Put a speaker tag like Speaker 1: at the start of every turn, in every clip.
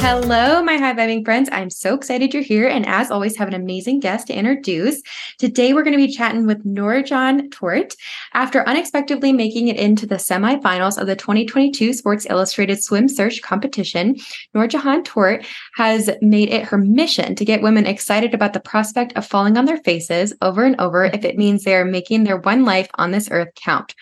Speaker 1: Hello, my high vibing friends. I'm so excited you're here. And as always, have an amazing guest to introduce. Today, we're going to be chatting with Noorjehan Tourte. After unexpectedly making it into the semifinals of the 2022 Sports Illustrated Swim Search competition, Noorjehan Tourte has made it her mission to get women excited about the prospect of falling on their faces over and over if it means they are making their one life on this earth count.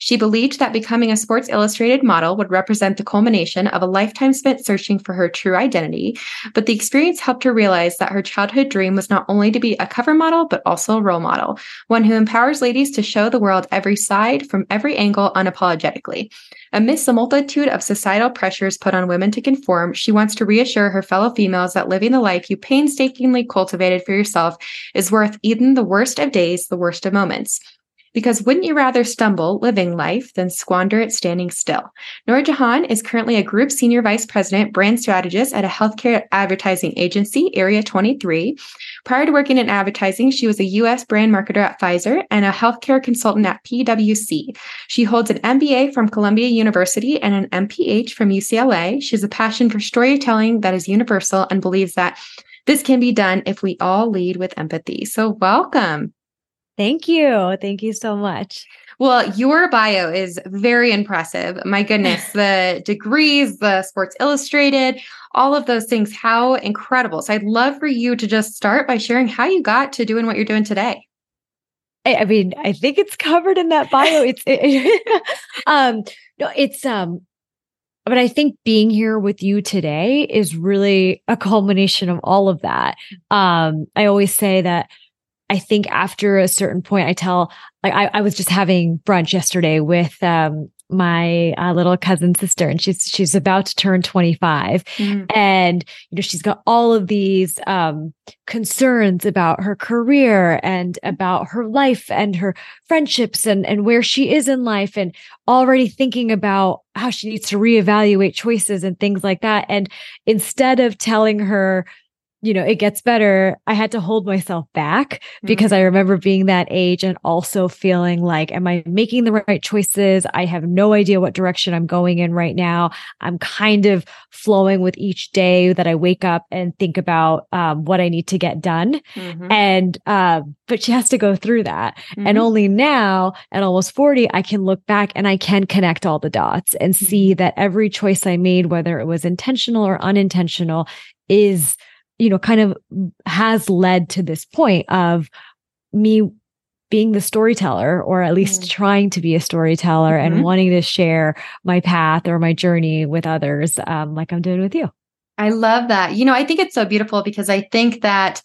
Speaker 1: She believed that becoming a Sports Illustrated model would represent the culmination of a lifetime spent searching for her true identity, but the experience helped her realize that her childhood dream was not only to be a cover model, but also a role model, one who empowers ladies to show the world every side from every angle unapologetically. Amidst the multitude of societal pressures put on women to conform, she wants to reassure her fellow females that living the life you painstakingly cultivated for yourself is worth even the worst of days, the worst of moments. Because wouldn't you rather stumble living life than squander it standing still? Noorjehan is currently a group senior vice president, brand strategist at a healthcare advertising agency, Area 23. Prior to working in advertising, she was a U.S. brand marketer at Pfizer and a healthcare consultant at PwC. She holds an MBA from Columbia University and an MPH from UCLA. She has a passion for storytelling that is universal and believes that this can be done if we all lead with empathy. So, welcome.
Speaker 2: Thank you. Thank you so much.
Speaker 1: Well, your bio is very impressive. My goodness, the degrees, the Sports Illustrated, all of those things, how incredible. So I'd love for you to just start by sharing how you got to doing what you're doing today.
Speaker 2: I, mean, I think it's covered in that bio. It's it, um no, it's um but I think being here with you today is really a culmination of all of that. Um I always say that I think after a certain point, I tell, like, I, I was just having brunch yesterday with, um, my uh, little cousin sister and she's she's about to turn 25 mm. and you know she's got all of these um, concerns about her career and about her life and her friendships and and where she is in life and already thinking about how she needs to reevaluate choices and things like that and instead of telling her you know, it gets better. I had to hold myself back because mm-hmm. I remember being that age and also feeling like, am I making the right choices? I have no idea what direction I'm going in right now. I'm kind of flowing with each day that I wake up and think about um, what I need to get done. Mm-hmm. And, uh, but she has to go through that. Mm-hmm. And only now at almost 40, I can look back and I can connect all the dots and see mm-hmm. that every choice I made, whether it was intentional or unintentional, is you know, kind of has led to this point of me being the storyteller or at least mm. trying to be a storyteller mm-hmm. and wanting to share my path or my journey with others um, like i'm doing with you
Speaker 1: i love that you know i think it's so beautiful because i think that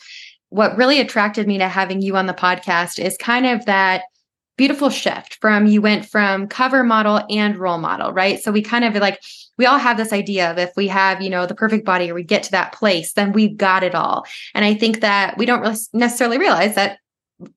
Speaker 1: what really attracted me to having you on the podcast is kind of that beautiful shift from you went from cover model and role model right so we kind of like we all have this idea of if we have, you know, the perfect body or we get to that place, then we've got it all. And I think that we don't really necessarily realize that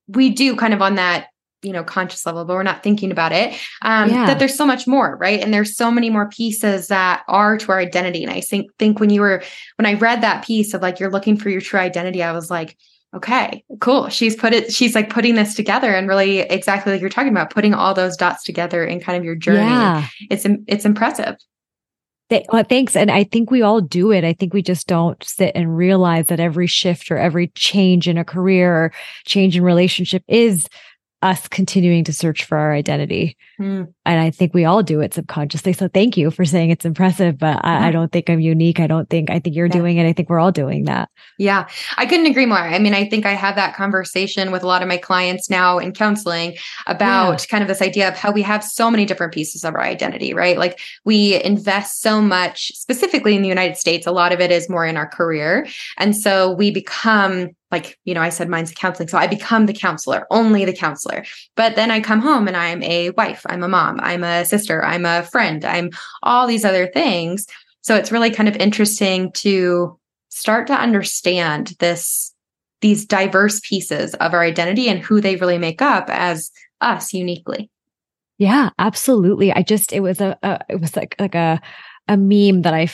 Speaker 1: we do kind of on that you know conscious level but we're not thinking about it um yeah. that there's so much more right and there's so many more pieces that are to our identity and i think think when you were when i read that piece of like you're looking for your true identity i was like okay cool she's put it she's like putting this together and really exactly like you're talking about putting all those dots together in kind of your journey yeah. it's it's impressive
Speaker 2: Th- well, thanks. And I think we all do it. I think we just don't sit and realize that every shift or every change in a career or change in relationship is us continuing to search for our identity. Mm. And I think we all do it subconsciously. So thank you for saying it's impressive, but I, I don't think I'm unique. I don't think, I think you're yeah. doing it. I think we're all doing that.
Speaker 1: Yeah. I couldn't agree more. I mean, I think I have that conversation with a lot of my clients now in counseling about yeah. kind of this idea of how we have so many different pieces of our identity, right? Like we invest so much, specifically in the United States, a lot of it is more in our career. And so we become like you know i said mine's a counseling so i become the counselor only the counselor but then i come home and i'm a wife i'm a mom i'm a sister i'm a friend i'm all these other things so it's really kind of interesting to start to understand this these diverse pieces of our identity and who they really make up as us uniquely.
Speaker 2: Yeah, absolutely. I just it was a, a it was like like a a meme that I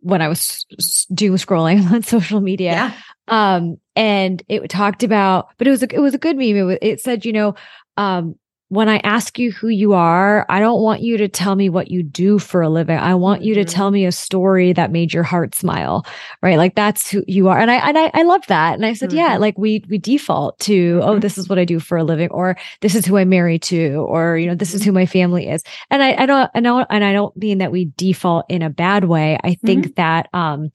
Speaker 2: when I was doom scrolling on social media.
Speaker 1: Yeah.
Speaker 2: Um, and it talked about, but it was a, it was a good meme. It, was, it said, you know, um, when I ask you who you are, I don't want you to tell me what you do for a living. I want you to
Speaker 1: Mm-hmm.
Speaker 2: tell me a story that made your heart smile, right? Like that's who you are. And I and I, I love that. And I said, yeah,
Speaker 1: Mhm.
Speaker 2: like we we default to, oh, this is what I do for a living, or this is who I'm married to, or you know, this is
Speaker 1: Mhm.
Speaker 2: who my family is. And I, I don't I don't and I don't mean that we default in a bad way. I think that um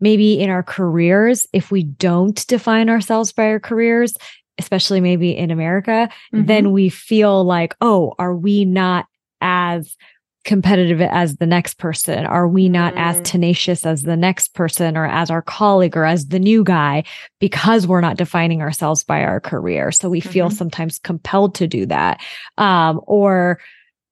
Speaker 2: maybe in our careers, if we don't define ourselves by our careers, especially maybe in America,
Speaker 1: Mhm.
Speaker 2: then we feel like, oh, are we not as competitive as the next person? Are we not as
Speaker 1: Mm.
Speaker 2: tenacious as the next person or as our colleague or as the new guy because we're not defining ourselves by our career? So we feel
Speaker 1: Mhm.
Speaker 2: sometimes compelled to do that. Um, or,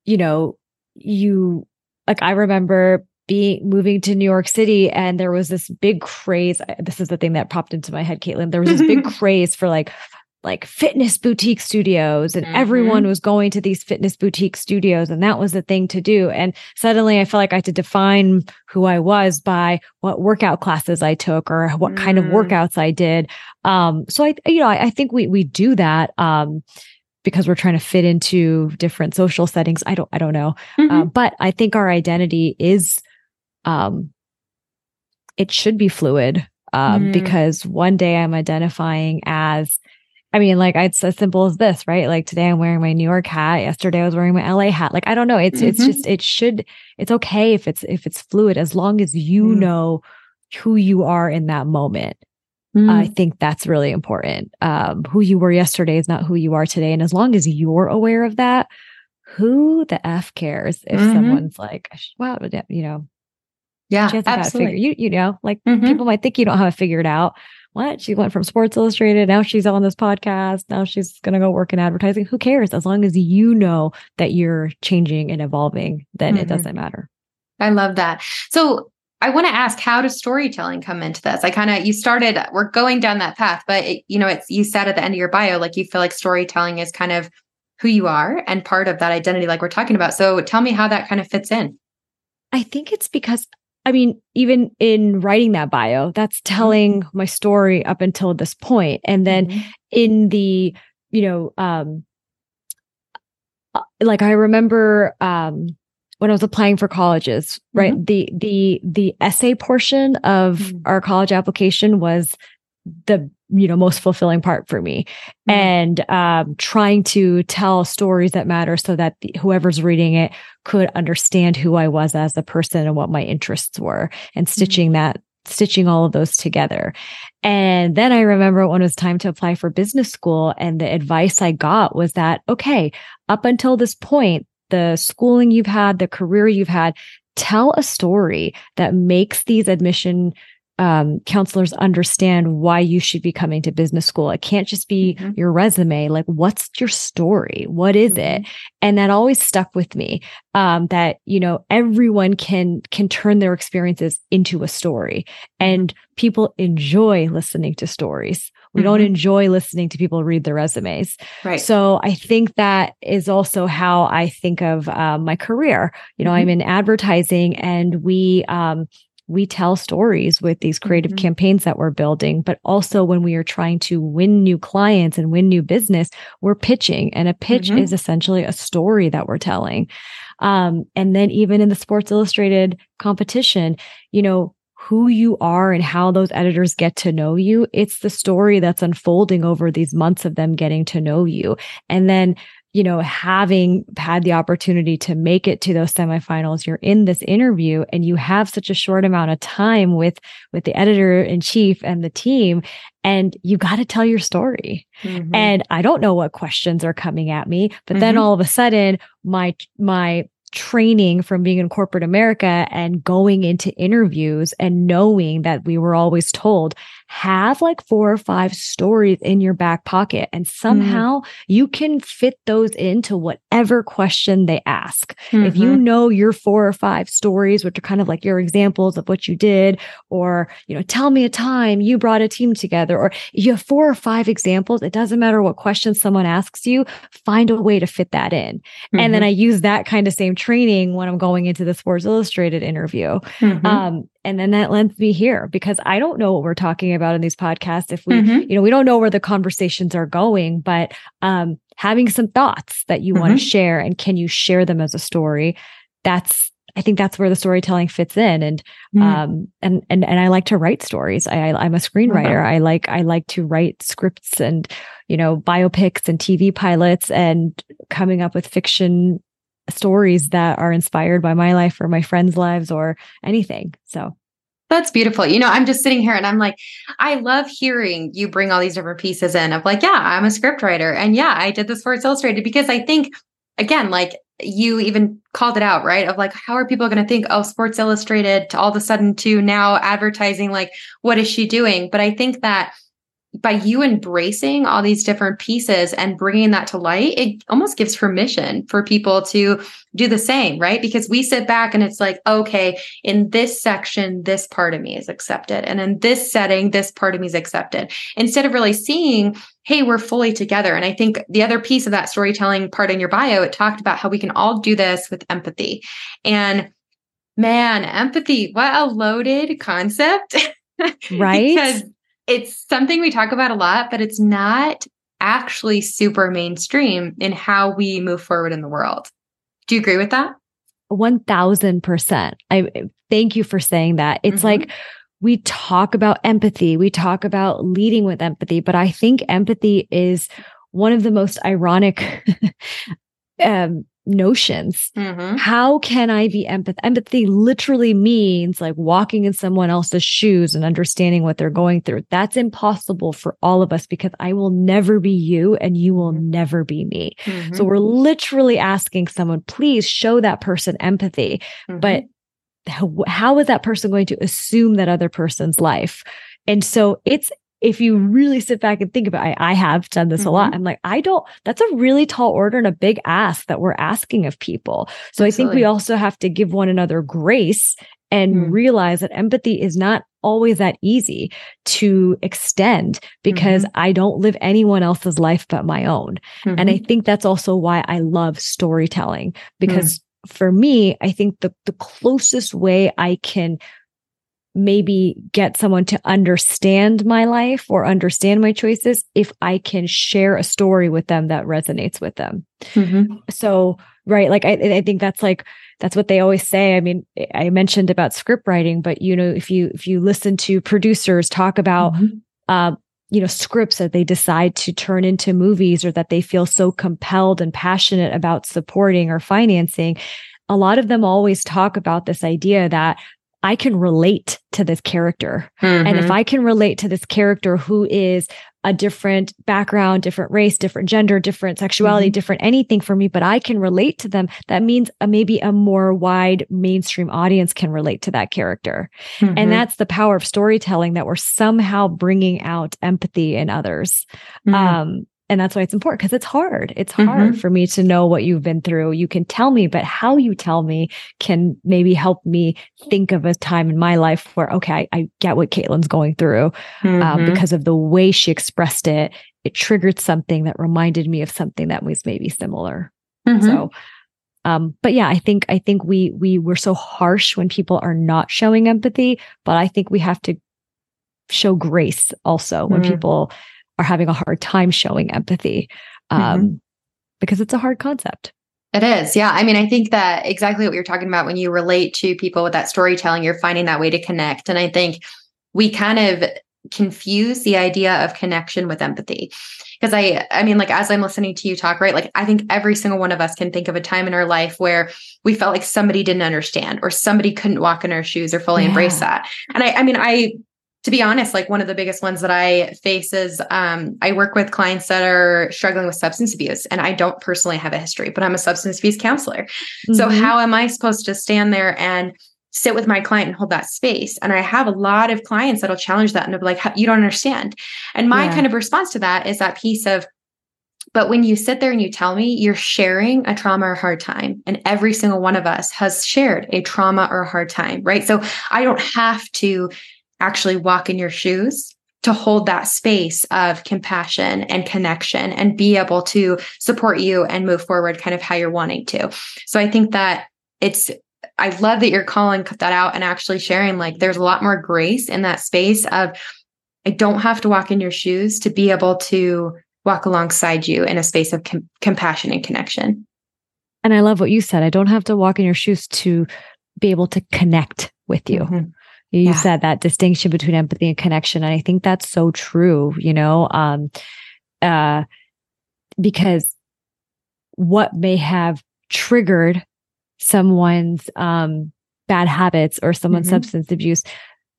Speaker 2: you know, you like, I remember being moving to New York City and there was this big craze. This is the thing that popped into my head, Caitlin. There was this big craze for like like fitness boutique studios and everyone
Speaker 1: Mhm.
Speaker 2: was going to these fitness boutique studios and that was the thing to do and suddenly i felt like i had to define who i was by what workout classes i took or what kind of
Speaker 1: Mm.
Speaker 2: workouts i did um so i you know i, I think we we do that um because we're trying to fit into different social settings i don't i don't know
Speaker 1: Mhm.
Speaker 2: uh, but i think our identity is um it should be fluid um
Speaker 1: Mm.
Speaker 2: because one day i'm identifying as I mean, like it's as simple as this, right? Like today I'm wearing my New York hat. Yesterday I was wearing my LA hat. Like I don't know. It's it's
Speaker 1: Mhm.
Speaker 2: just it should it's okay if it's if it's fluid as long as you
Speaker 1: Mm.
Speaker 2: know who you are in that moment.
Speaker 1: Mm.
Speaker 2: I think that's really important. Um, who you were yesterday is not who you are today, and as long as you're aware of that, who the f cares if
Speaker 1: Mhm.
Speaker 2: someone's like, "Wow, you know,
Speaker 1: yeah,
Speaker 2: she hasn't got figured."
Speaker 1: absolutely.
Speaker 2: You you know, like
Speaker 1: Mhm.
Speaker 2: people might think you don't have it figured out. What? She went from Sports Illustrated. Now she's on this podcast. Now she's going to go work in advertising. Who cares? As long as you know that you're changing and evolving, then it
Speaker 1: Mhm.
Speaker 2: doesn't matter.
Speaker 1: I love that. So I want to ask, how does storytelling come into this? I kind of you started, we're going down that path, but it, you know, it's you said at the end of your bio, like you feel like storytelling is kind of who you are and part of that identity, like we're talking about. So tell me how that kind of fits in.
Speaker 2: I think it's because, I mean, even in writing that bio, that's telling my story up until this point. And then
Speaker 1: Mhm.
Speaker 2: in the, you know, um, uh, like I remember um when I was applying for colleges, right? The the the essay portion of
Speaker 1: Mhm.
Speaker 2: our college application was the you know most fulfilling part for me.
Speaker 1: Mhm.
Speaker 2: and um trying to tell stories that matter so that the, whoever's reading it could understand who I was as a person and what my interests were and stitching that stitching all of those together. And then I remember when it was time to apply for business school and the advice I got was that okay up until this point the schooling you've had the career you've had tell a story that makes these admission um, counselors understand why you should be coming to business school. It can't just be
Speaker 1: Mhm.
Speaker 2: your resume. Like, what's your story? What is it? And that always stuck with me. Um, that you know, everyone can can turn their experiences into a story, and people enjoy listening to stories. We don't
Speaker 1: Mhm.
Speaker 2: enjoy listening to people read their resumes.
Speaker 1: Right.
Speaker 2: So I think that is also how I think of um, my career. You know. I'm in advertising, and we um, we tell stories with these creative
Speaker 1: Mhm.
Speaker 2: campaigns that we're building. But also, when we are trying to win new clients and win new business, we're pitching, and a pitch
Speaker 1: Mhm.
Speaker 2: is essentially a story that we're telling. Um, and then even in the Sports Illustrated competition, you know, who you are and how those editors get to know you. It's the story that's unfolding over these months of them getting to know you. And then, you know, having had the opportunity to make it to those semifinals, you're in this interview and you have such a short amount of time with with the editor in chief and the team and you got to tell your story.
Speaker 1: Mhm.
Speaker 2: And I don't know what questions are coming at me, but then
Speaker 1: Mhm.
Speaker 2: all of a sudden my my training from being in corporate America and going into interviews and knowing that we were always told have like four or five stories in your back pocket and somehow mm-hmm. you can fit those into whatever question they ask. Mm-hmm. If you mm-hmm. know your four or five stories, which are kind of like your examples of what you did, or, you know, tell me a time you brought a team together, or you have four or five examples, it doesn't matter what question someone asks you, find a way to fit that in. Mm-hmm. And then mm-hmm. I use that kind of same training when I'm going into the Sports Illustrated interview. Mm-hmm. Um, and then that lends me here because I don't know what we're talking about in these podcasts. If we, mm-hmm. you know, we don't know where the conversations are going, but um, having some thoughts that you mm-hmm. want to share and can you share them as a story? That's I think that's where the storytelling fits in. And mm. um and and and I like to write stories. I, I am a screenwriter. I like I like to write scripts and you know biopics and TV pilots and coming up with fiction stories that are inspired by my life or my friends' lives or anything. So
Speaker 1: that's beautiful. You know, I'm just sitting here and I'm like, I love hearing you bring all these different pieces in of like, yeah, I'm a script writer. And yeah, I did this for Sports Illustrated because I think, again, like you even called it out, right? Of like, how are people going to think, oh, Sports Illustrated to all of a sudden to now advertising, like, what is she doing? But I think that by you embracing all these different pieces and bringing that to light, it almost gives permission for people to do the same, right? Because we sit back and it's like, okay, in this section, this part of me is accepted. And in this setting, this part of me is accepted. Instead of really seeing, hey, we're fully together. And I think the other piece of that storytelling part in your bio, it talked about how we can all do this with empathy. And man, empathy, what a loaded concept.
Speaker 2: Right.
Speaker 1: because it's something we talk about a lot, but it's not actually super mainstream in how we move forward in the world. Do you agree with that?
Speaker 2: 1000%. I thank you for saying that. It's mm-hmm. like we talk about empathy, we talk about leading with empathy, but I think empathy is one of the most ironic um, notions. Mm-hmm. How can I be empathy? Empathy literally means like walking in someone else's shoes and understanding what they're going through. That's impossible for all of us because I will never be you and you will mm-hmm. never be me. Mm-hmm. So we're literally asking someone, please show that person empathy. But mm-hmm. how, how is that person going to assume that other person's life? And so it's if you really sit back and think about it, I, I have done this mm-hmm. a lot. Mm-hmm. I'm like, I don't, that's a really tall order and a big ask that we're asking of people. So Absolutely. I think we also have to give one another grace and mm. realize that empathy is not always that easy to extend because mm-hmm. I don't live anyone else's life but my own. Mm-hmm. And I mm-hmm. think that's also why I love storytelling because mm. for me, I think the, the closest way I can maybe get someone to understand my life or understand my choices if I can share a story with them that resonates with them. Mm-hmm. So, right, like I, I think that's like that's what they always say. I mean, I mentioned about script writing, but you know, if you if you listen to producers talk about mm-hmm. uh, you know scripts that they decide to turn into movies or that they feel so compelled and passionate about supporting or financing a lot of them always talk about this idea that I can relate to this character. Mm-hmm. And if mm-hmm. I can relate to this character who is a different background, different race, different gender, different sexuality, mm-hmm. different anything for me, but I can relate to them, that means a, maybe a more wide mainstream audience can relate to that character. Mm-hmm. And that's the power of storytelling that we're somehow bringing out empathy in others. Mm-hmm. Um, and that's why it's important because it's hard. It's hard mm-hmm. for me to know what you've been through. You can tell me, but how you tell me can maybe help me think of a time in my life where, okay, I, I get what Caitlin's going through um, mm-hmm. um, because of the way she expressed it. It triggered something that reminded me of something that was maybe similar. Mm-hmm. So, um, but yeah, I think I think we we were so harsh when people are not showing empathy, but I think we have to show grace also when mm. people are having a hard time showing empathy um, mm-hmm. because it's a hard concept.
Speaker 1: It is. Yeah. I mean, I think that exactly what you're talking about when you relate to people with that storytelling, you're finding that way to connect. And I think we kind of confuse the idea of connection with empathy. Because I, I mean, like as I'm listening to you talk, right? Like I think every single one of us can think of a time in our life where we felt like somebody didn't understand or somebody couldn't walk in our shoes or fully yeah. embrace that. And I, I mean, I to be honest, like one of the biggest ones that I face is um, I work with clients that are struggling with substance abuse, and I don't personally have a history, but I'm a substance abuse counselor. Mm-hmm. So, how am I supposed to stand there and sit with my client and hold that space? And I have a lot of clients that'll challenge that and they'll be like, you don't understand. And my yeah. kind of response to that is that piece of, but when you sit there and you tell me you're sharing a trauma or hard time, and every single one of us has shared a trauma or a hard time, right? So I don't have to actually walk in your shoes to hold that space of compassion and connection and be able to support you and move forward kind of how you're wanting to. So I think that it's I love that you're calling that out and actually sharing like there's a lot more grace in that space of I don't have to walk in your shoes to be able to walk alongside you in a space of com- compassion and connection.
Speaker 2: And I love what you said. I don't have to walk in your shoes to be able to connect with you. Mm-hmm. You yeah. said that distinction between empathy and connection. And I think that's so true, you know, um, uh, because what may have triggered someone's um, bad habits or someone's mm-hmm. substance abuse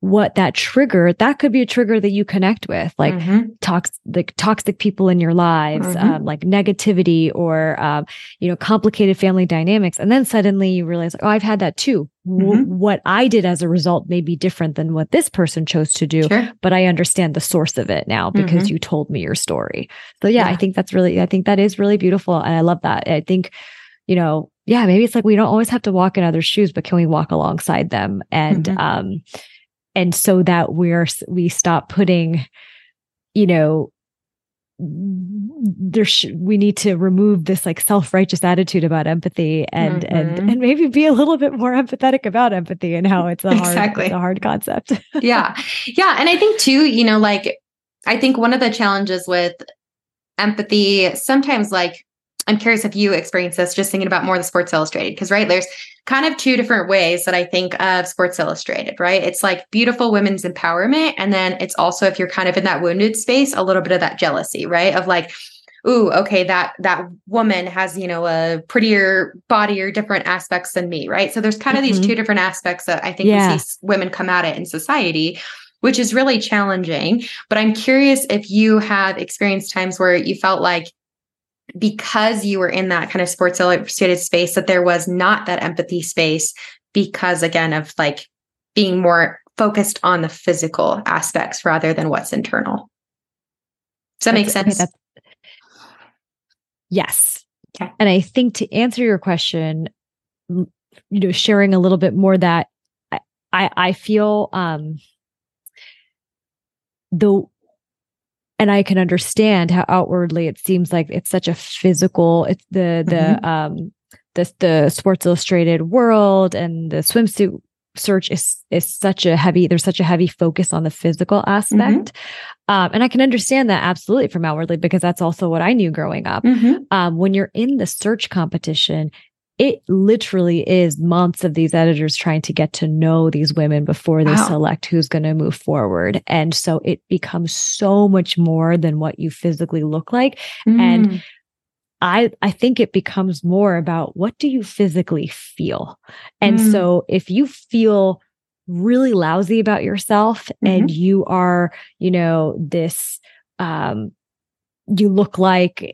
Speaker 2: what that trigger that could be a trigger that you connect with like mm-hmm. toxic like toxic people in your lives mm-hmm. um, like negativity or um, you know complicated family dynamics and then suddenly you realize oh i've had that too mm-hmm. what i did as a result may be different than what this person chose to do sure. but i understand the source of it now because mm-hmm. you told me your story so yeah, yeah i think that's really i think that is really beautiful and i love that i think you know yeah maybe it's like we don't always have to walk in others shoes but can we walk alongside them and mm-hmm. um and so that we're we stop putting you know there sh- we need to remove this like self-righteous attitude about empathy and mm-hmm. and and maybe be a little bit more empathetic about empathy and how it's a hard exactly. it's a hard concept.
Speaker 1: yeah. Yeah, and I think too, you know, like I think one of the challenges with empathy sometimes like I'm curious if you experience this just thinking about more of the Sports Illustrated because right there's kind of two different ways that I think of Sports Illustrated, right? It's like beautiful women's empowerment. And then it's also, if you're kind of in that wounded space, a little bit of that jealousy, right? Of like, ooh, okay, that that woman has, you know, a prettier body or different aspects than me, right? So there's kind of mm-hmm. these two different aspects that I think yeah. we see women come at it in society which is really challenging. But I'm curious if you have experienced times where you felt like because you were in that kind of sports illustrated space that there was not that empathy space because again of like being more focused on the physical aspects rather than what's internal. Does that make sense? okay,
Speaker 2: yes. Okay. and i think to answer your question you know sharing a little bit more that i i feel um the and I can understand how outwardly it seems like it's such a physical. It's the the mm-hmm. um the the Sports Illustrated world and the swimsuit search is is such a heavy there's such a heavy focus on the physical aspect mm-hmm. um, and i can understand that absolutely from outwardly because that's also what i knew growing up mm-hmm. um, when you're in the search competition it literally is months of these editors trying to get to know these women before they wow. select who's going to move forward. And so it becomes so much more than what you physically look like. Mm. And I I think it becomes more about what do you physically feel. And mm. so if you feel really lousy about yourself mm-hmm. and you are, you know, this um you look like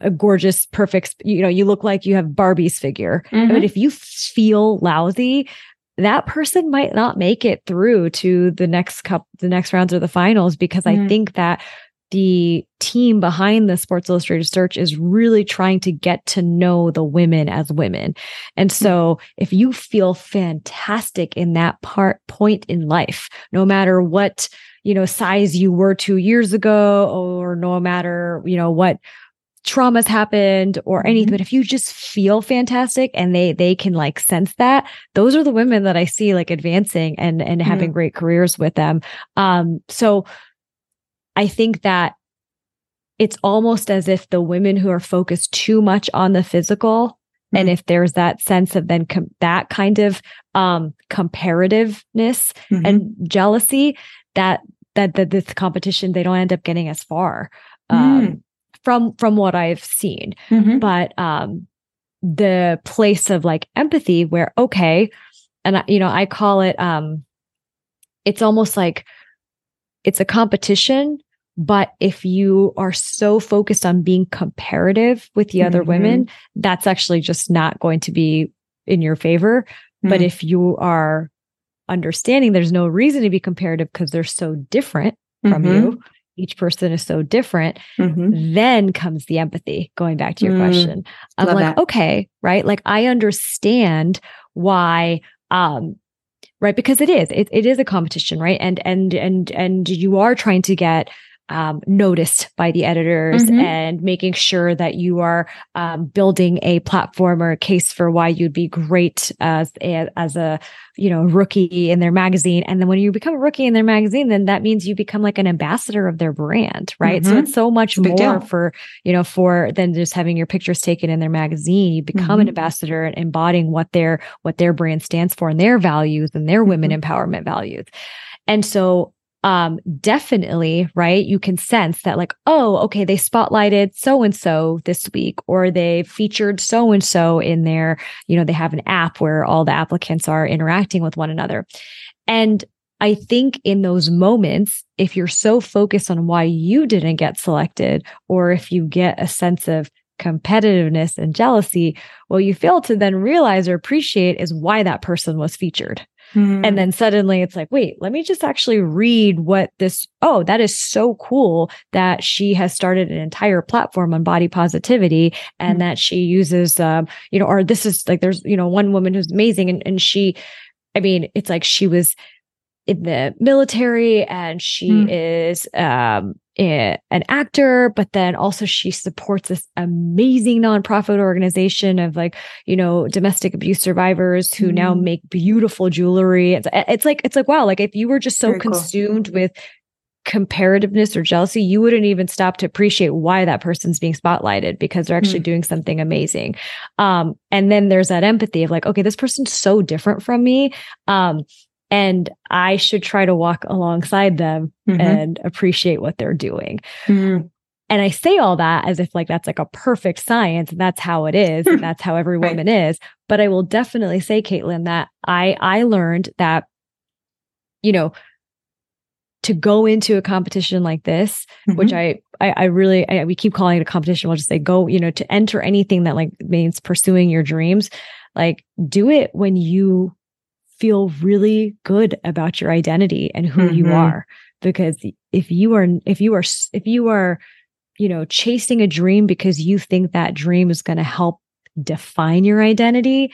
Speaker 2: a gorgeous, perfect, you know, you look like you have Barbie's figure. Mm-hmm. But if you feel lousy, that person might not make it through to the next cup, the next rounds or the finals, because mm-hmm. I think that the team behind the Sports Illustrated search is really trying to get to know the women as women. And so mm-hmm. if you feel fantastic in that part point in life, no matter what, you know, size you were two years ago, or no matter, you know, what traumas happened or anything mm-hmm. but if you just feel fantastic and they they can like sense that those are the women that i see like advancing and and mm-hmm. having great careers with them um so i think that it's almost as if the women who are focused too much on the physical mm-hmm. and if there's that sense of then com- that kind of um comparativeness mm-hmm. and jealousy that that that this competition they don't end up getting as far um mm from from what I've seen. Mm-hmm. But um the place of like empathy where okay, and I, you know, I call it um it's almost like it's a competition but if you are so focused on being comparative with the other mm-hmm. women, that's actually just not going to be in your favor. Mm-hmm. But mm. if you are understanding there's no reason to be comparative because they're so different from mm-hmm. you, each person is so different, mm-hmm. then comes the empathy, going back to your mm. question. I'm like, that. okay, right? Like I understand why um right because it is it, it is a competition right and and and and you are trying to get um, noticed by the editors mm-hmm. and making sure that you are um, building a platform or a case for why you'd be great as a, as a you know rookie in their magazine and then when you become a rookie in their magazine then that means you become like an ambassador of their brand right mm-hmm. so it's so much it's more deal. for you know for than just having your pictures taken in their magazine you become mm-hmm. an ambassador and embodying what their what their brand stands for and their values and their women mm-hmm. empowerment values and so um, definitely, right? You can sense that, like, oh, okay, they spotlighted so and so this week, or they featured so and so in their, you know, they have an app where all the applicants are interacting with one another. And I think in those moments, if you're so focused on why you didn't get selected, or if you get a sense of competitiveness and jealousy, what you fail to then realize or appreciate is why that person was featured. Mm. And then suddenly it's like, wait, let me just actually read what this, oh, that is so cool that she has started an entire platform on body positivity and mm. that she uses, um, you know, or this is like, there's, you know, one woman who's amazing and, and she, I mean, it's like she was in the military and she mm. is um an actor but then also she supports this amazing nonprofit organization of like you know domestic abuse survivors who mm. now hmm. make beautiful jewelry it's, it's like it's like wow like if you were just so Very consumed cool. with comparativeness or jealousy, you wouldn't even stop to appreciate why that person's being spotlighted because they're actually mm. doing something amazing. Um, and then there's that empathy of like, okay, this person's so different from me. Um, and I should try to walk alongside them mm-hmm. and appreciate what they're doing. Mm-hmm. And I say all that as if like that's like a perfect science and that's how it is and that's how every woman right. is. But I will definitely say, Caitlin, that I I learned that, you know, to go into a competition like this, mm-hmm. which I, I, I really, I, we keep calling it a competition. We'll just say go, you know, to enter anything that like means pursuing your dreams, like do it when you feel really good about your identity and who mm-hmm. you are because if you are if you are if you are you know chasing a dream because you think that dream is going to help define your identity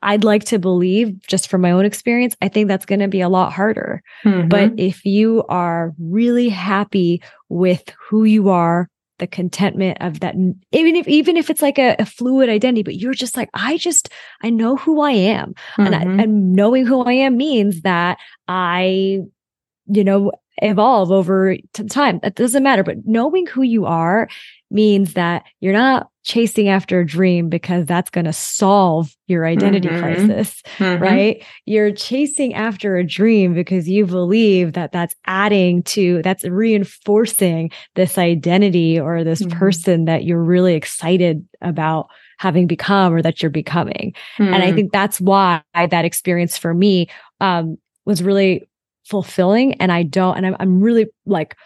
Speaker 2: I'd like to believe just from my own experience I think that's going to be a lot harder mm-hmm. but if you are really happy with who you are the contentment of that even if even if it's like a, a, fluid identity but you're just like i just i know who i am mm-hmm. and, I, mm-hmm. and knowing who i am means that i you know evolve over time that doesn't matter but knowing who you are means that you're not chasing after a dream because that's going to solve your identity mm-hmm. crisis, mm-hmm. right? You're chasing after a dream because you believe that that's adding to, that's reinforcing this identity or this mm-hmm. person that you're really excited about having become or that you're becoming. And I mm. think that's why that experience for me um, was really fulfilling. And I don't, and I'm, I'm really like,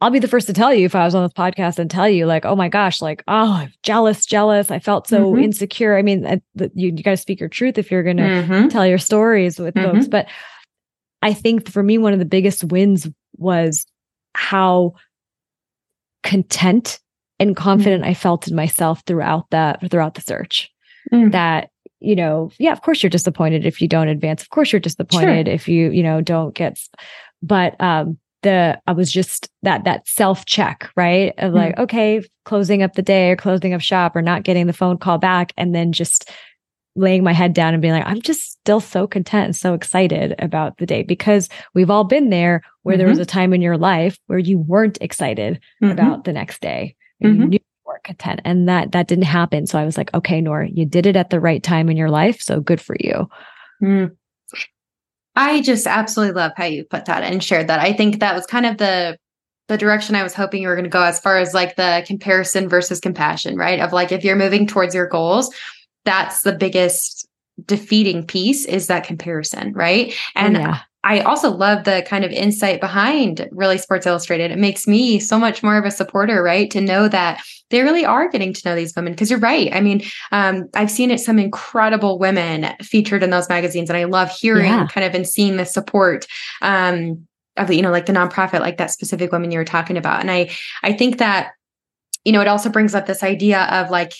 Speaker 2: I'll be the first to tell you if I was on this podcast and tell you like, oh my gosh, like, oh, I'm jealous, jealous. I felt so mm-hmm. insecure. I mean, I, the, you, you got to speak your truth if you're going to mm-hmm. tell your stories with mm-hmm. folks. But I think for me, one of the biggest wins was how content and confident mm. I felt in myself throughout that, throughout the search. Mm. That, you know, yeah, of course you're disappointed if you don't advance. Of course you're disappointed sure. if you, you know, don't get, but, um, the I was just that that self check, right? Of like, mm-hmm. okay, closing up the day or closing up shop or not getting the phone call back and then just laying my head down and being like, I'm just still so content and so excited about the day because we've all been there where mm-hmm. there was mm-hmm. a time in your life where you weren't excited mm-hmm. about the next day. You mm-hmm. knew you weren't content. And that that didn't happen. So I was like, okay, Nor, you did it at the right time in your life. So good for you.
Speaker 1: Mm. I just absolutely love how you put that and shared that. I think that was kind of the the direction I was hoping you were going to go as far as like the comparison versus compassion, right? Of like if you're moving towards your goals, that's the biggest defeating piece is that comparison, right? Oh, and oh, yeah. I also love the kind of insight behind really Sports Illustrated. It makes me so much more of a supporter, right? To know that they really are getting to know these women. Because you're right. I mean, um, I've seen it some incredible women featured in those magazines, and I love hearing yeah. kind of and seeing the support. Um, of you know like the nonprofit like that specific woman you were talking about and i i think that you know it also brings up this idea of like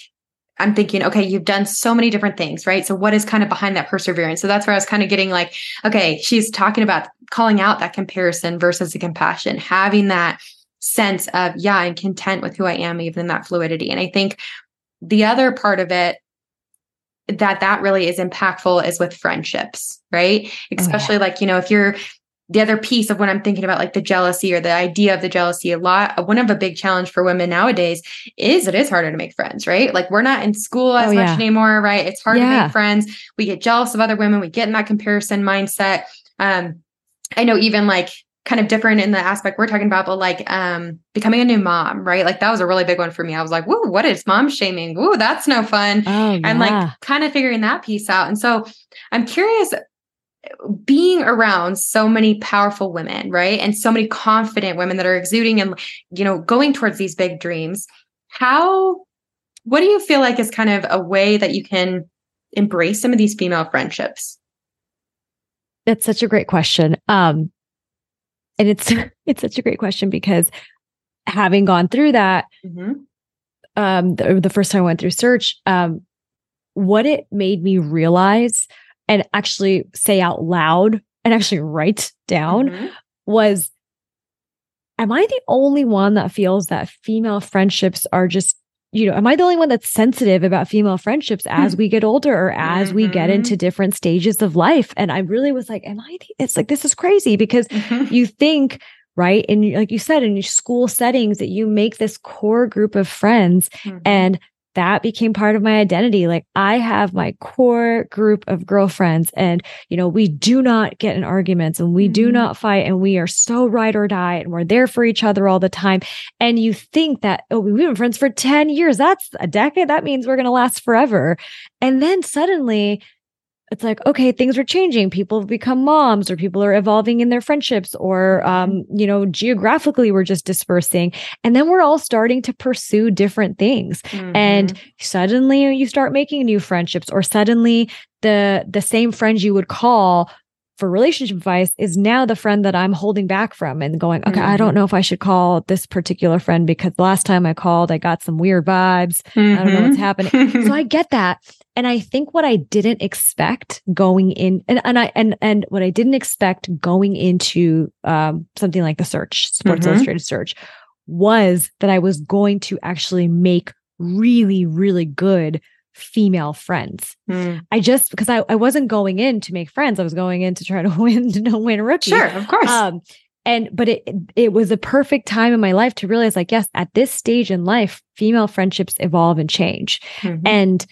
Speaker 1: I'm thinking, okay, you've done so many different things, right? So what is kind of behind that perseverance? So that's where I was kind of getting like, okay, she's talking about calling out that comparison versus the compassion, having that sense of, yeah, I'm content with who I am, even in that fluidity. And I think the other part of it that that really is impactful is with friendships, right? Mm-hmm. Especially oh, yeah. like, you know, if you're the other piece of when I'm thinking about like the jealousy or the idea of the jealousy, a lot, one of a big challenge for women nowadays is it is harder to make friends, right? Like we're not in school as oh, much yeah. anymore, right? It's hard yeah. to make friends. We get jealous of other women. We get in that comparison mindset. Um, I know even like kind of different in the aspect we're talking about, but like um becoming a new mom, right? Like that was a really big one for me. I was like, whoa, what is mom shaming? Whoa, that's no fun. Oh, yeah. And like kind of figuring that piece out. And so I'm curious being around so many powerful women, right? And so many confident women that are exuding and, you know, going towards these big dreams. How, what do you feel like is kind of a way that you can embrace some of these female friendships?
Speaker 2: That's such a great question. Um, and it's, it's such a great question because having gone through that, mm-hmm. um, the, the first time I went through search, um, what it made me realize and actually say out loud and actually write down mm-hmm. was am I the only one that feels that female friendships are just you know, am I the only one that's sensitive about female friendships as we get older or as mm-hmm. we get into mm-hmm. different stages of life? And I really was like, am I? The, it's like, this is crazy because mm-hmm. you think, right? And like you said, in your school settings that you make this core group of friends mm-hmm. and that became part of my identity. Like I have my core group of girlfriends and, you know, we do not get in arguments and we mm-hmm. do not fight and we are so ride or die and we're there for each other all the time. And you think that, oh, we've been friends for 10 years. That's a decade. That means we're going to last forever. And then suddenly it's like okay things are changing people have become moms or people are evolving in their friendships or mm-hmm. um, you know geographically we're just dispersing and then we're all starting to pursue different things mm-hmm. and suddenly you start making new friendships or suddenly the the same friends you would call for relationship advice is now the friend that I'm holding back from and going, okay, mm-hmm. I don't mm-hmm. know if I should call this particular friend because last time I called, I got some weird vibes. Mm-hmm. I don't know what's mm-hmm. happening. so I get that. And I think what I didn't expect going in and, and I and and what I didn't expect going into um, something like the search, Sports mm-hmm. Illustrated search, was that I was going to actually make really, really good female friends. Mm. I just because I, I wasn't going in to make friends. I was going in to try to win to win a rookie.
Speaker 1: Sure, of course. Um,
Speaker 2: and but it it was a perfect time in my life to realize like yes, at this stage in life, female friendships evolve and change. Mm-hmm. And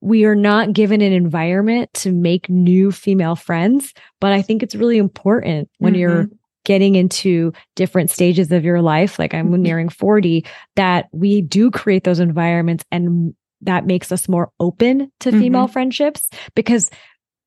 Speaker 2: we are not given an environment to make new female friends, but I think it's really important when mm-hmm. you're getting into different stages of your life, like I'm mm-hmm. nearing 40, that we do create those environments and that makes us more open to mm-hmm. female friendships because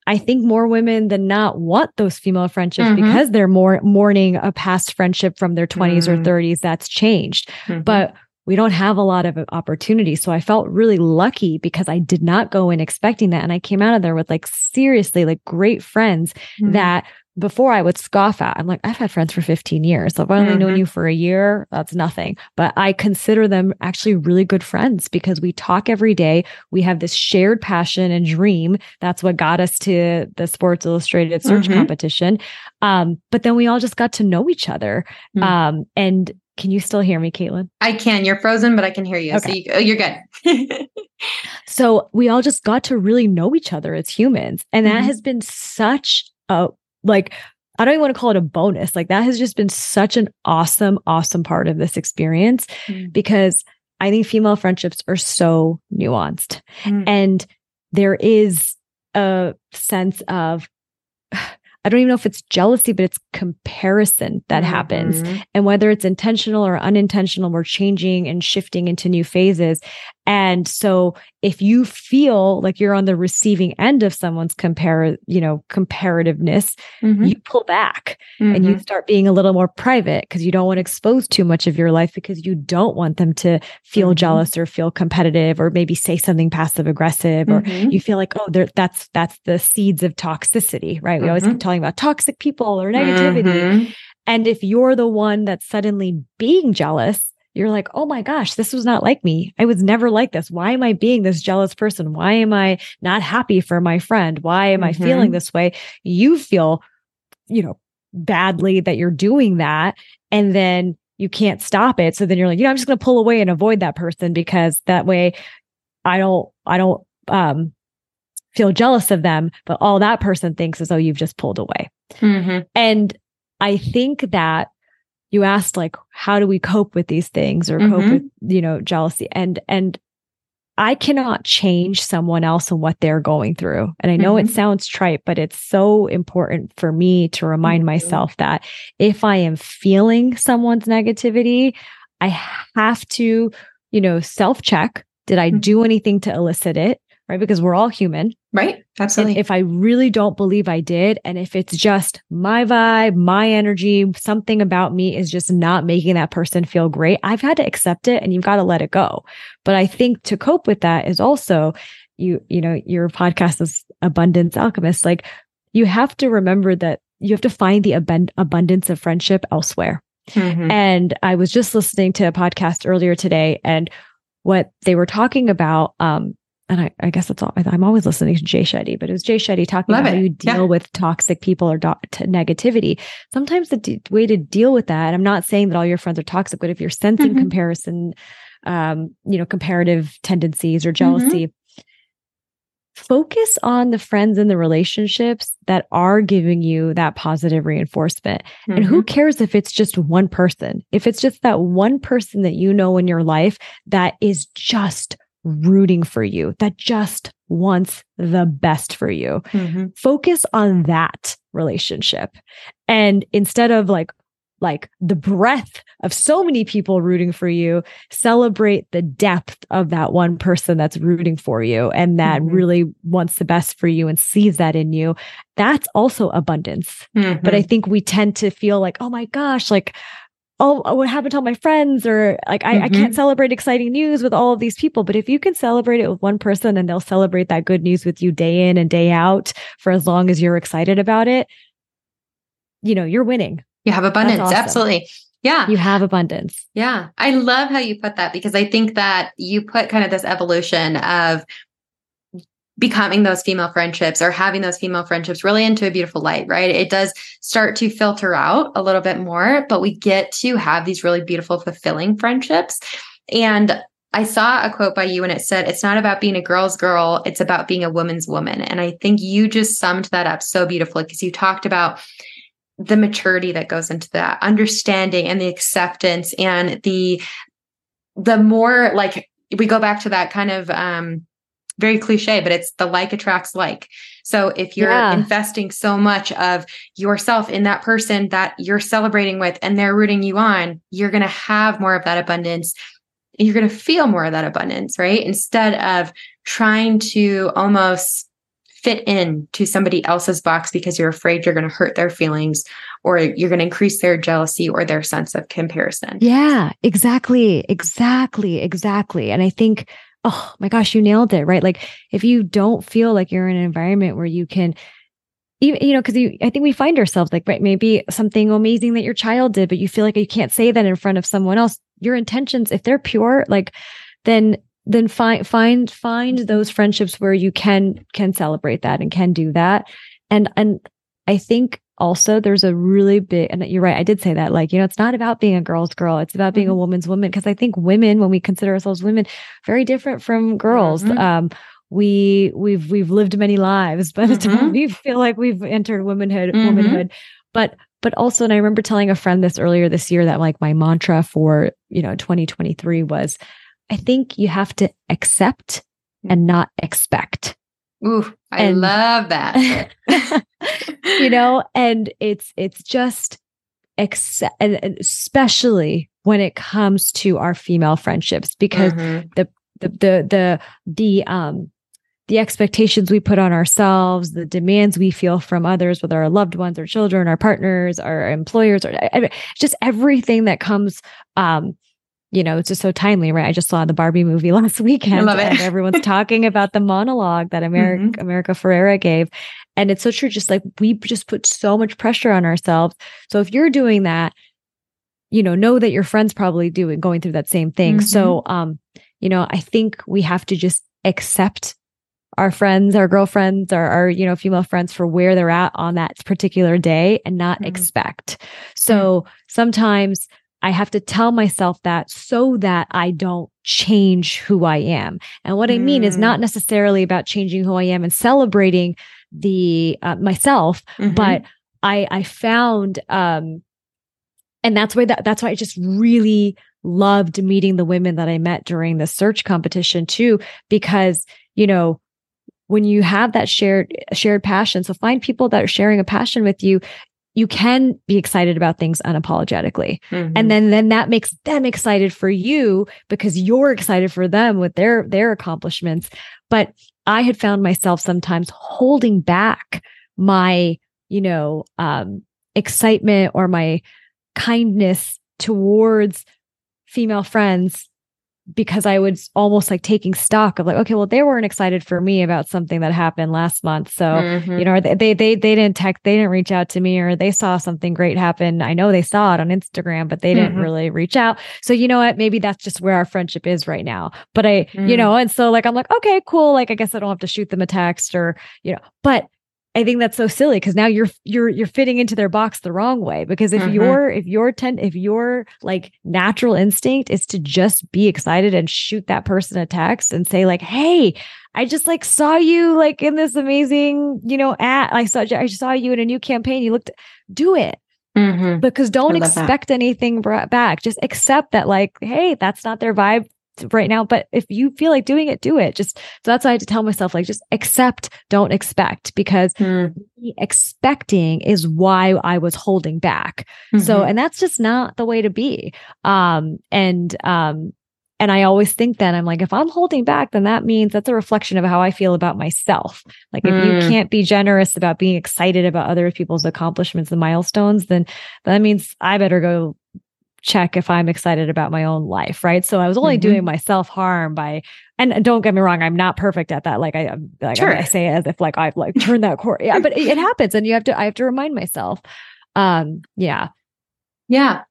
Speaker 2: I think more women than not want those female friendships mm-hmm. because they're more mourning a past friendship from their 20s mm-hmm. or 30s that's changed. Mm-hmm. But we don't have a lot of opportunities. So I felt really lucky because I did not go in expecting that. And I came out of there with like seriously like great friends mm-hmm. that before I would scoff at. I'm like, I've had friends for 15 years. So I've only mm-hmm. known you for a year, that's nothing. But I consider them actually really good friends because we talk every day. We have this shared passion and dream. That's what got us to the Sports Illustrated search mm-hmm. competition. Um, but then we all just got to know each other. Mm-hmm. Um, and can you still hear me, Caitlin?
Speaker 1: I can. You're frozen, but I can hear you. Okay. So you, oh, you're good.
Speaker 2: so we all just got to really know each other as humans. And that mm-hmm. has been such a like I don't even want to call it a bonus. Like that has just been such an awesome, awesome part of this experience mm. because I think female friendships are so nuanced. Mm. And there is a sense of, I don't even know if it's jealousy, but it's comparison that mm-hmm. happens. And whether it's intentional or unintentional, we're changing and shifting into new phases. And so if you feel like you're on the receiving end of someone's compare, you know, comparativeness, mm-hmm. you pull back mm-hmm. and you mm-hmm. start being a little more private because you don't want to expose too much of your life because you don't want them to feel mm-hmm. jealous or feel competitive or maybe say something passive aggressive or mm-hmm. you feel like, oh, that's that's the seeds of toxicity, right? We always keep mm-hmm. talking about toxic people or negativity. And if you're the one that's suddenly being jealous, you're like, oh my gosh, this was not like me. I was never like this. Why am I being this jealous person? Why am I not happy for my friend? Why am mm-hmm. I feeling mm-hmm. this way? You feel, you know, badly that you're doing that. And then you can't stop it. So then you're like, you know, I'm just going to pull away and avoid that person because that way I don't, I don't, um, feel jealous of them. But all that person thinks is, oh, you've just pulled away. Mm-hmm. And I think that you asked like how do we cope with these things or mm-hmm. cope with you know jealousy and and I cannot change someone else and what they're going through. And I know mm-hmm. it sounds trite, but it's so important for me to remind mm-hmm. myself that if I am feeling someone's negativity, I have to, you know, self check. Did I mm-hmm. do anything to elicit it? Right? Because we're all human.
Speaker 1: Right. Absolutely.
Speaker 2: And if I really don't believe I did, and if it's just my vibe, my energy, something about me is just not making that person feel great, I've had to accept it and you've got to let it go. But I think to cope with that is also you, you know, your podcast is Abundance Alchemist. Like you have to remember that you have to find the ab- abundance of friendship elsewhere. Mm-hmm. And I was just listening to a podcast earlier today and what they were talking about um, and I, I, guess that's all. I'm always listening to Jay Shetty, but it was Jay Shetty talking Love about it. how you deal yeah. with toxic people or do- negativity. Sometimes the d- way to deal with that, I'm not saying that all your friends are toxic, but if you're sensing mm-hmm. comparison, um, you know, comparative tendencies or mm-hmm. jealousy, mm-hmm. focus on the friends and the relationships that are giving you that positive reinforcement. Mm-hmm. And who mm-hmm. cares if it's just one person? If it's just that one person that you know in your life that is just rooting for you, that just wants the best for you. Mm-hmm. Focus on that relationship. And instead of like, like the breadth of so many people rooting for you, celebrate the depth of that one person that's rooting for you and that mm-hmm. really wants the best for you and sees that in you. That's also abundance. Mm-hmm. But I think we tend to feel like, oh my gosh, like, oh, what happened to all my friends? Or like, I, mm-hmm. I can't mm-hmm. celebrate exciting news with all of these people. But if you can celebrate it with one person and they'll celebrate that good news with you day in and day out for as long as you're excited about it, you know, you're winning.
Speaker 1: You have abundance. Awesome. Absolutely. Yeah.
Speaker 2: You have abundance.
Speaker 1: Yeah. I love how you put that because I think that you put kind of this evolution of becoming those female friendships or having those female friendships really into a beautiful light, right? It does start to filter out a little bit more, but we get to have these really beautiful, fulfilling friendships. And I saw a quote by you and it said, It's not about being a girl's girl, it's about being a woman's woman. And I think you just summed that up so beautifully because you talked about the maturity that goes into that understanding and the acceptance and the the more like we go back to that kind of um very cliche, but it's the like attracts like. So if you're yeah. investing so much of yourself in that person that you're celebrating with and they're rooting you on, you're going to have more of that abundance. You're going to feel more of that abundance, right? Instead of trying to almost fit in to somebody else's box because you're afraid you're going to hurt their feelings or you're going to increase their jealousy or their sense of comparison.
Speaker 2: Yeah, exactly. Exactly. Exactly. And I think oh my gosh, you nailed it, right? Like if you don't feel like you're in an environment where you can even, you know, because you I think we find ourselves like, right, maybe something amazing that your child did, but you feel like you can't say that in front of someone else. Your intentions, if they're pure, like then then find find find those friendships where you can can celebrate that and can do that. And and I think also there's a really big and you're right i did say that like you know it's not about being a girl's girl it's about being mm-hmm. a woman's woman because i think women when we consider ourselves women very different from girls mm-hmm. um we we've we've lived many lives but mm-hmm. we feel like we've entered womanhood mm-hmm. womanhood but but also and i remember telling a friend this earlier this year that like my mantra for you know 2023 was i think you have to accept and not expect
Speaker 1: Ooh, I and, love that.
Speaker 2: you know, and it's it's just accept, and especially when it comes to our female friendships, because mm-hmm. the the the the the um the expectations we put on ourselves, the demands we feel from others, whether our loved ones, our children, our partners, our employers, or just everything that comes. Um, you know, it's just so timely, right? I just saw the Barbie movie last weekend, and everyone's talking about the monologue that America mm-hmm. America Ferrera gave, and it's so true. Just like we just put so much pressure on ourselves. So if you're doing that, you know, know that your friends probably do it, going through that same thing. Mm-hmm. So, um, you know, I think we have to just accept our friends, our girlfriends, our, our, you know, female friends for where they're at on that particular day and not mm-hmm. expect. So mm-hmm. sometimes I have to tell myself that so that I don't change who I am. And what I mean is not mm. necessarily about changing who I am and celebrating the uh, myself, mm-hmm. but I I found um and that's why that, that's why I just really loved meeting the women that I met during the search competition too because you know when you have that shared shared passion so find people that are sharing a passion with you you can be excited about things unapologetically mm-hmm. and then then that makes them excited for you because you're excited for them with their their accomplishments but i had found myself sometimes holding back my you know um excitement or my kindness towards female friends because I was almost like taking stock of like, okay, well, they weren't excited for me about something that happened last month. So, mm-hmm. you know, they, they, they, they didn't text, they didn't reach out to me or they saw something great happen. I know they saw it on Instagram, but they didn't mm-hmm. really reach out. So, you know what? Maybe that's just where our friendship is right now. But I, mm-hmm. you know, and so like, I'm like, okay, cool. Like, I guess I don't have to shoot them a text or, you know, but I think that's so silly because now you're you're you're fitting into their box the wrong way. Because if mm-hmm. your if your ten if your like natural instinct is to just be excited and shoot that person a text and say like, "Hey, I just like saw you like in this amazing you know at I saw I saw you in a new campaign. You looked do it." Mm-hmm. Because don't expect that. anything back. Just accept that, like, hey, that's not their vibe right now. But if you feel like doing it, do it. Just so that's why I had to tell myself, like, just accept, don't expect, because hmm. expecting is why I was holding back. Mm-hmm. So, and that's just not the way to be. Um, and um, and I always think that I'm like, if I'm holding back, then that means that's a reflection of how I feel about myself. Like, if mm. you hmm. can't be generous about being excited about other people's accomplishments and milestones, then that means I better go check if I'm excited about my own life, right? So I was only mm-hmm. doing myself harm by, and don't get me wrong, I'm not perfect at that. Like I, like sure. I, I say as if like I've like turned that corner, yeah, but it, it happens, and you have to, I have to remind myself. Um, yeah,
Speaker 1: yeah.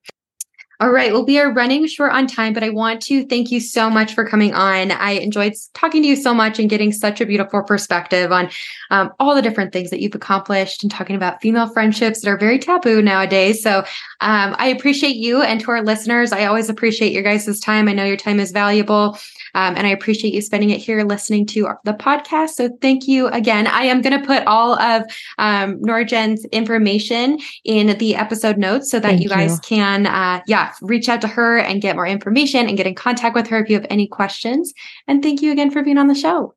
Speaker 1: All right. Well, we are running short on time, but I want to thank you so much for coming on. I enjoyed talking to you so much and getting such a beautiful perspective on um, all the different things that you've accomplished and talking about female friendships that are very taboo nowadays. So um, I appreciate you and to our listeners. I always appreciate your guys' time. I know your time is valuable. Um, and I appreciate you spending it here listening to the podcast. So thank you again. I am going to put all of um, Noorjehan's information in the episode notes so that thank you guys you. can, uh, yeah, reach out to her and get more information and get in contact with her if you have any questions. And thank you again for being on the show.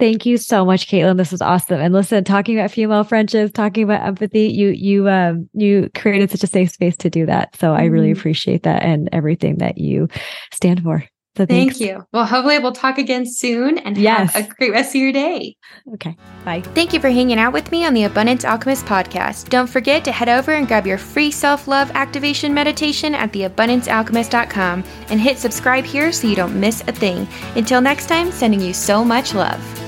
Speaker 2: Thank you so much, Caitlin. This was awesome. And listen, talking about female friendships, talking about empathy, you you um you created such a safe space to do that. So. I really mm-hmm. appreciate that and everything that you stand for.
Speaker 1: So Thank you. Well, hopefully we'll talk again soon and yes. have a great rest of your day.
Speaker 2: Okay. Bye.
Speaker 1: Thank you for hanging out with me on the Abundance Alchemist podcast. Don't forget to head over and grab your free self-love activation meditation at theabundancealchemist.com and hit subscribe here so you don't miss a thing. Until next time, sending you so much love.